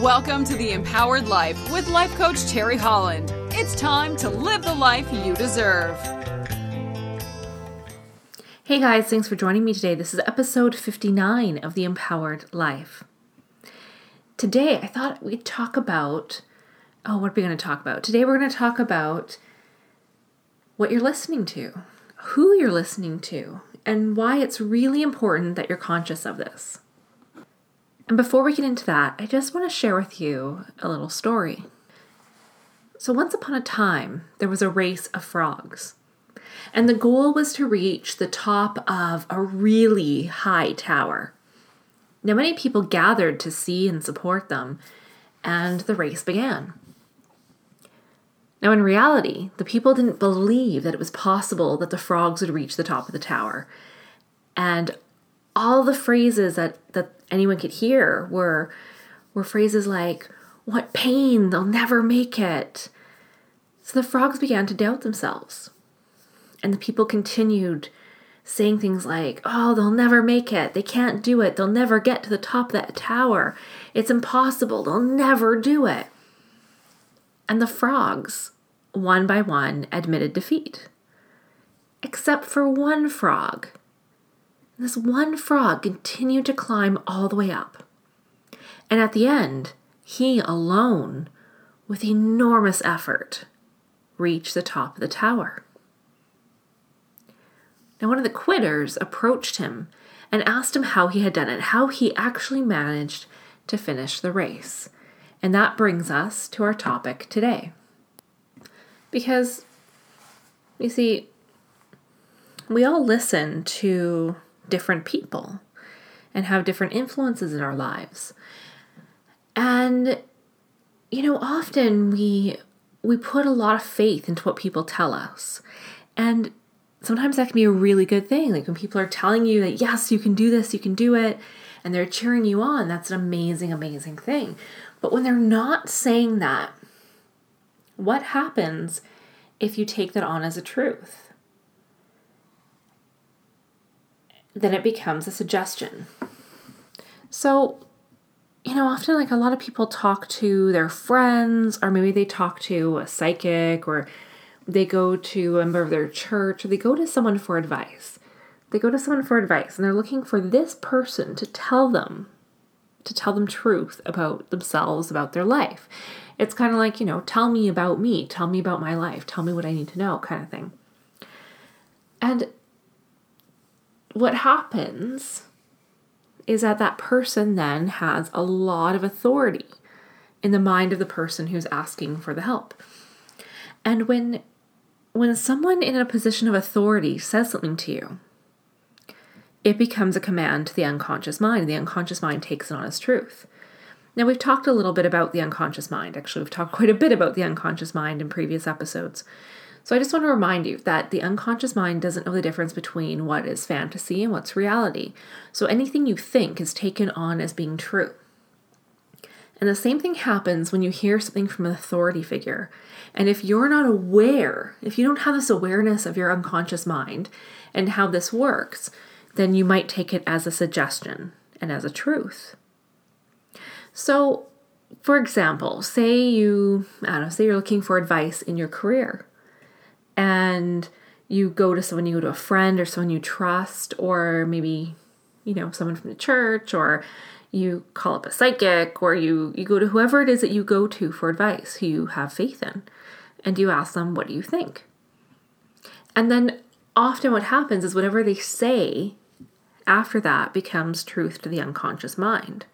Welcome to the Empowered Life with life coach Terry Holland. It's time to live the life you deserve. Hey guys, thanks for joining me today. This is episode 59 of the Empowered Life. Today, I thought we'd talk about oh, what are we going to talk about? Today, we're going to talk about what you're listening to, who you're listening to, and why it's really important that you're conscious of this. And before we get into that, I just want to share with you a little story. So, once upon a time, there was a race of frogs, and the goal was to reach the top of a really high tower. Now, many people gathered to see and support them, and the race began. Now, in reality, the people didn't believe that it was possible that the frogs would reach the top of the tower. And all the phrases that, that anyone could hear were were phrases like what pain they'll never make it. So the frogs began to doubt themselves. And the people continued saying things like oh they'll never make it. They can't do it. They'll never get to the top of that tower. It's impossible. They'll never do it. And the frogs one by one admitted defeat. Except for one frog this one frog continued to climb all the way up. And at the end, he alone, with enormous effort, reached the top of the tower. Now, one of the quitters approached him and asked him how he had done it, how he actually managed to finish the race. And that brings us to our topic today. Because, you see, we all listen to different people and have different influences in our lives. And you know, often we we put a lot of faith into what people tell us. And sometimes that can be a really good thing. Like when people are telling you that yes, you can do this, you can do it, and they're cheering you on, that's an amazing amazing thing. But when they're not saying that, what happens if you take that on as a truth? Then it becomes a suggestion. So, you know, often like a lot of people talk to their friends, or maybe they talk to a psychic, or they go to a member of their church, or they go to someone for advice. They go to someone for advice and they're looking for this person to tell them, to tell them truth about themselves, about their life. It's kind of like, you know, tell me about me, tell me about my life, tell me what I need to know, kind of thing. And what happens is that that person then has a lot of authority in the mind of the person who's asking for the help. And when when someone in a position of authority says something to you, it becomes a command to the unconscious mind. The unconscious mind takes it on as truth. Now, we've talked a little bit about the unconscious mind. Actually, we've talked quite a bit about the unconscious mind in previous episodes. So I just want to remind you that the unconscious mind doesn't know the difference between what is fantasy and what's reality. So anything you think is taken on as being true. And the same thing happens when you hear something from an authority figure. And if you're not aware, if you don't have this awareness of your unconscious mind and how this works, then you might take it as a suggestion and as a truth. So, for example, say you, I don't know, say you're looking for advice in your career and you go to someone, you go to a friend or someone you trust, or maybe, you know, someone from the church, or you call up a psychic, or you, you go to whoever it is that you go to for advice, who you have faith in, and you ask them, What do you think? And then often what happens is whatever they say after that becomes truth to the unconscious mind.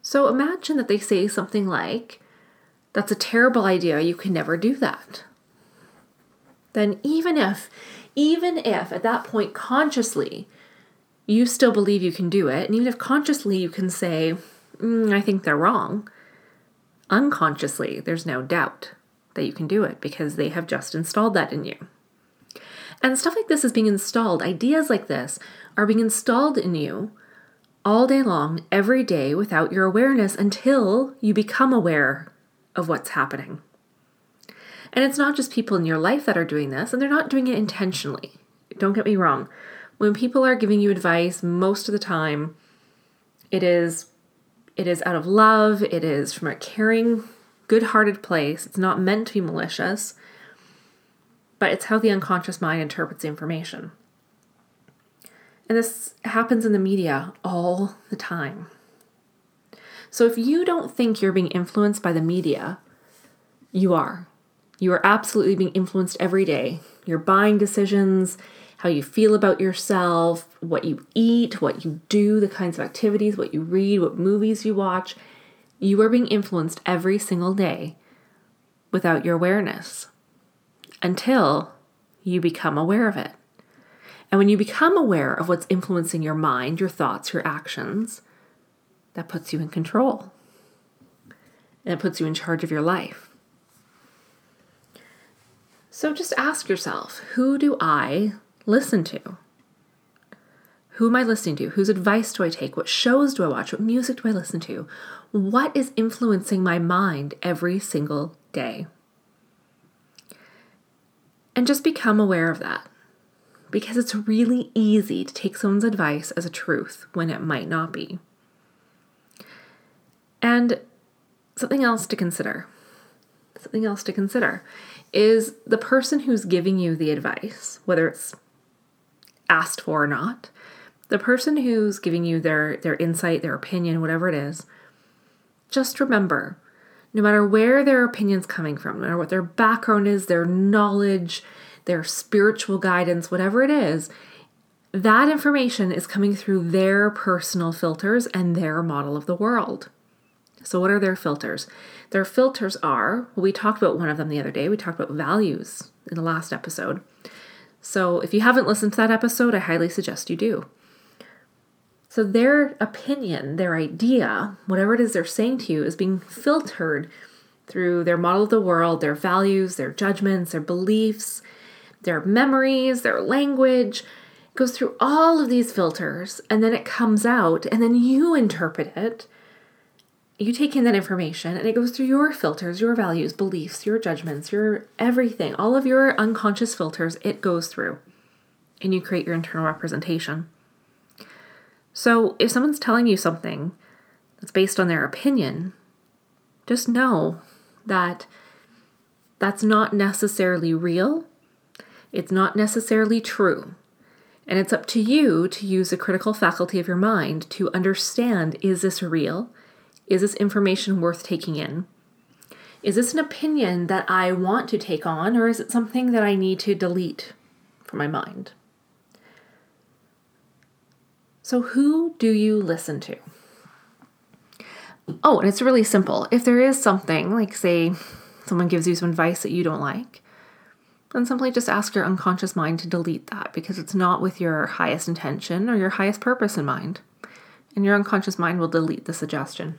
So imagine that they say something like, That's a terrible idea, you can never do that then even if, even if at that point consciously you still believe you can do it, and even if consciously you can say, mm, I think they're wrong, unconsciously there's no doubt that you can do it because they have just installed that in you. And stuff like this is being installed, ideas like this are being installed in you all day long, every day, without your awareness until you become aware of what's happening. And it's not just people in your life that are doing this, and they're not doing it intentionally. Don't get me wrong. When people are giving you advice, most of the time, it is It is out of love, it is from a caring, good hearted place. It's not meant to be malicious, but it's how the unconscious mind interprets the information. And this happens in the media all the time. So if you don't think you're being influenced by the media, you are. You are absolutely being influenced every day. Your buying decisions, how you feel about yourself, what you eat, what you do, the kinds of activities, what you read, what movies you watch. You are being influenced every single day without your awareness until you become aware of it. And when you become aware of what's influencing your mind, your thoughts, your actions, that puts you in control. And it puts you in charge of your life. So just ask yourself who do I listen to? Who am I listening to? Whose advice do I take? What shows do I watch? What music do I listen to? What is influencing my mind every single day? And just become aware of that because it's really easy to take someone's advice as a truth when it might not be. And something else to consider something else to consider is the person who's giving you the advice, whether it's asked for or not, the person who's giving you their their insight, their opinion, whatever it is, just remember, no matter where their opinion's coming from, no matter what their background is, their knowledge, their spiritual guidance, whatever it is, that information is coming through their personal filters and their model of the world. So, what are their filters? Their filters are, well, we talked about one of them the other day. We talked about values in the last episode. So if you haven't listened to that episode, I highly suggest you do. So their opinion, their idea, whatever it is they're saying to you, is being filtered through their model of the world, their values, their judgments, their beliefs, their memories, their language. It goes through all of these filters and then it comes out, and then you interpret it you take in that information and it goes through your filters, your values, beliefs, your judgments, your everything, all of your unconscious filters, it goes through. And you create your internal representation. So if someone's telling you something that's based on their opinion, just know that that's not necessarily real. It's not necessarily true. And it's up to you to use the critical faculty of your mind to understand is this real? Is this information worth taking in? Is this an opinion that I want to take on, or is it something that I need to delete from my mind? So, who do you listen to? Oh, and it's really simple. If there is something, like say someone gives you some advice that you don't like, then simply just ask your unconscious mind to delete that because it's not with your highest intention or your highest purpose in mind. And your unconscious mind will delete the suggestion.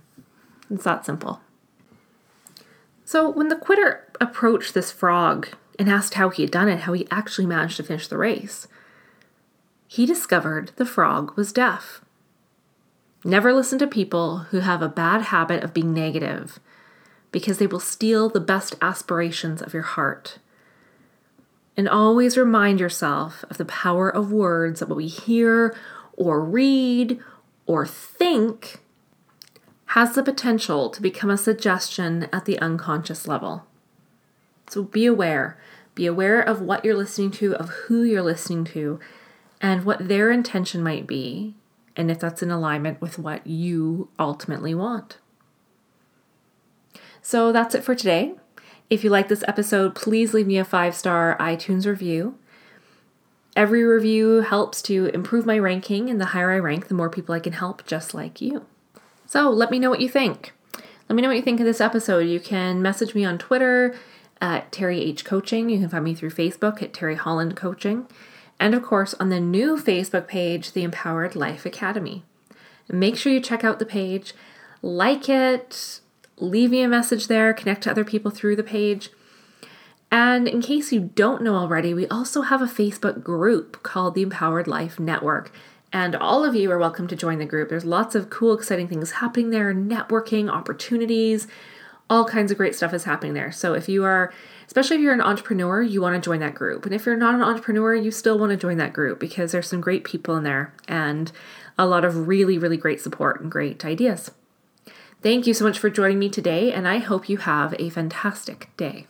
It's that simple. So when the quitter approached this frog and asked how he had done it, how he actually managed to finish the race, he discovered the frog was deaf. Never listen to people who have a bad habit of being negative because they will steal the best aspirations of your heart. And always remind yourself of the power of words that what we hear or read or think has the potential to become a suggestion at the unconscious level. So be aware. Be aware of what you're listening to, of who you're listening to, and what their intention might be, and if that's in alignment with what you ultimately want. So that's it for today. If you like this episode, please leave me a five star iTunes review. Every review helps to improve my ranking, and the higher I rank, the more people I can help, just like you. So let me know what you think. Let me know what you think of this episode. You can message me on Twitter at Terry H Coaching. You can find me through Facebook at Terry Holland Coaching. And of course, on the new Facebook page, the Empowered Life Academy. Make sure you check out the page, like it, leave me a message there, connect to other people through the page. And in case you don't know already, we also have a Facebook group called the Empowered Life Network. And all of you are welcome to join the group. There's lots of cool, exciting things happening there networking, opportunities, all kinds of great stuff is happening there. So if you are, especially if you're an entrepreneur, you want to join that group. And if you're not an entrepreneur, you still want to join that group because there's some great people in there and a lot of really, really great support and great ideas. Thank you so much for joining me today, and I hope you have a fantastic day.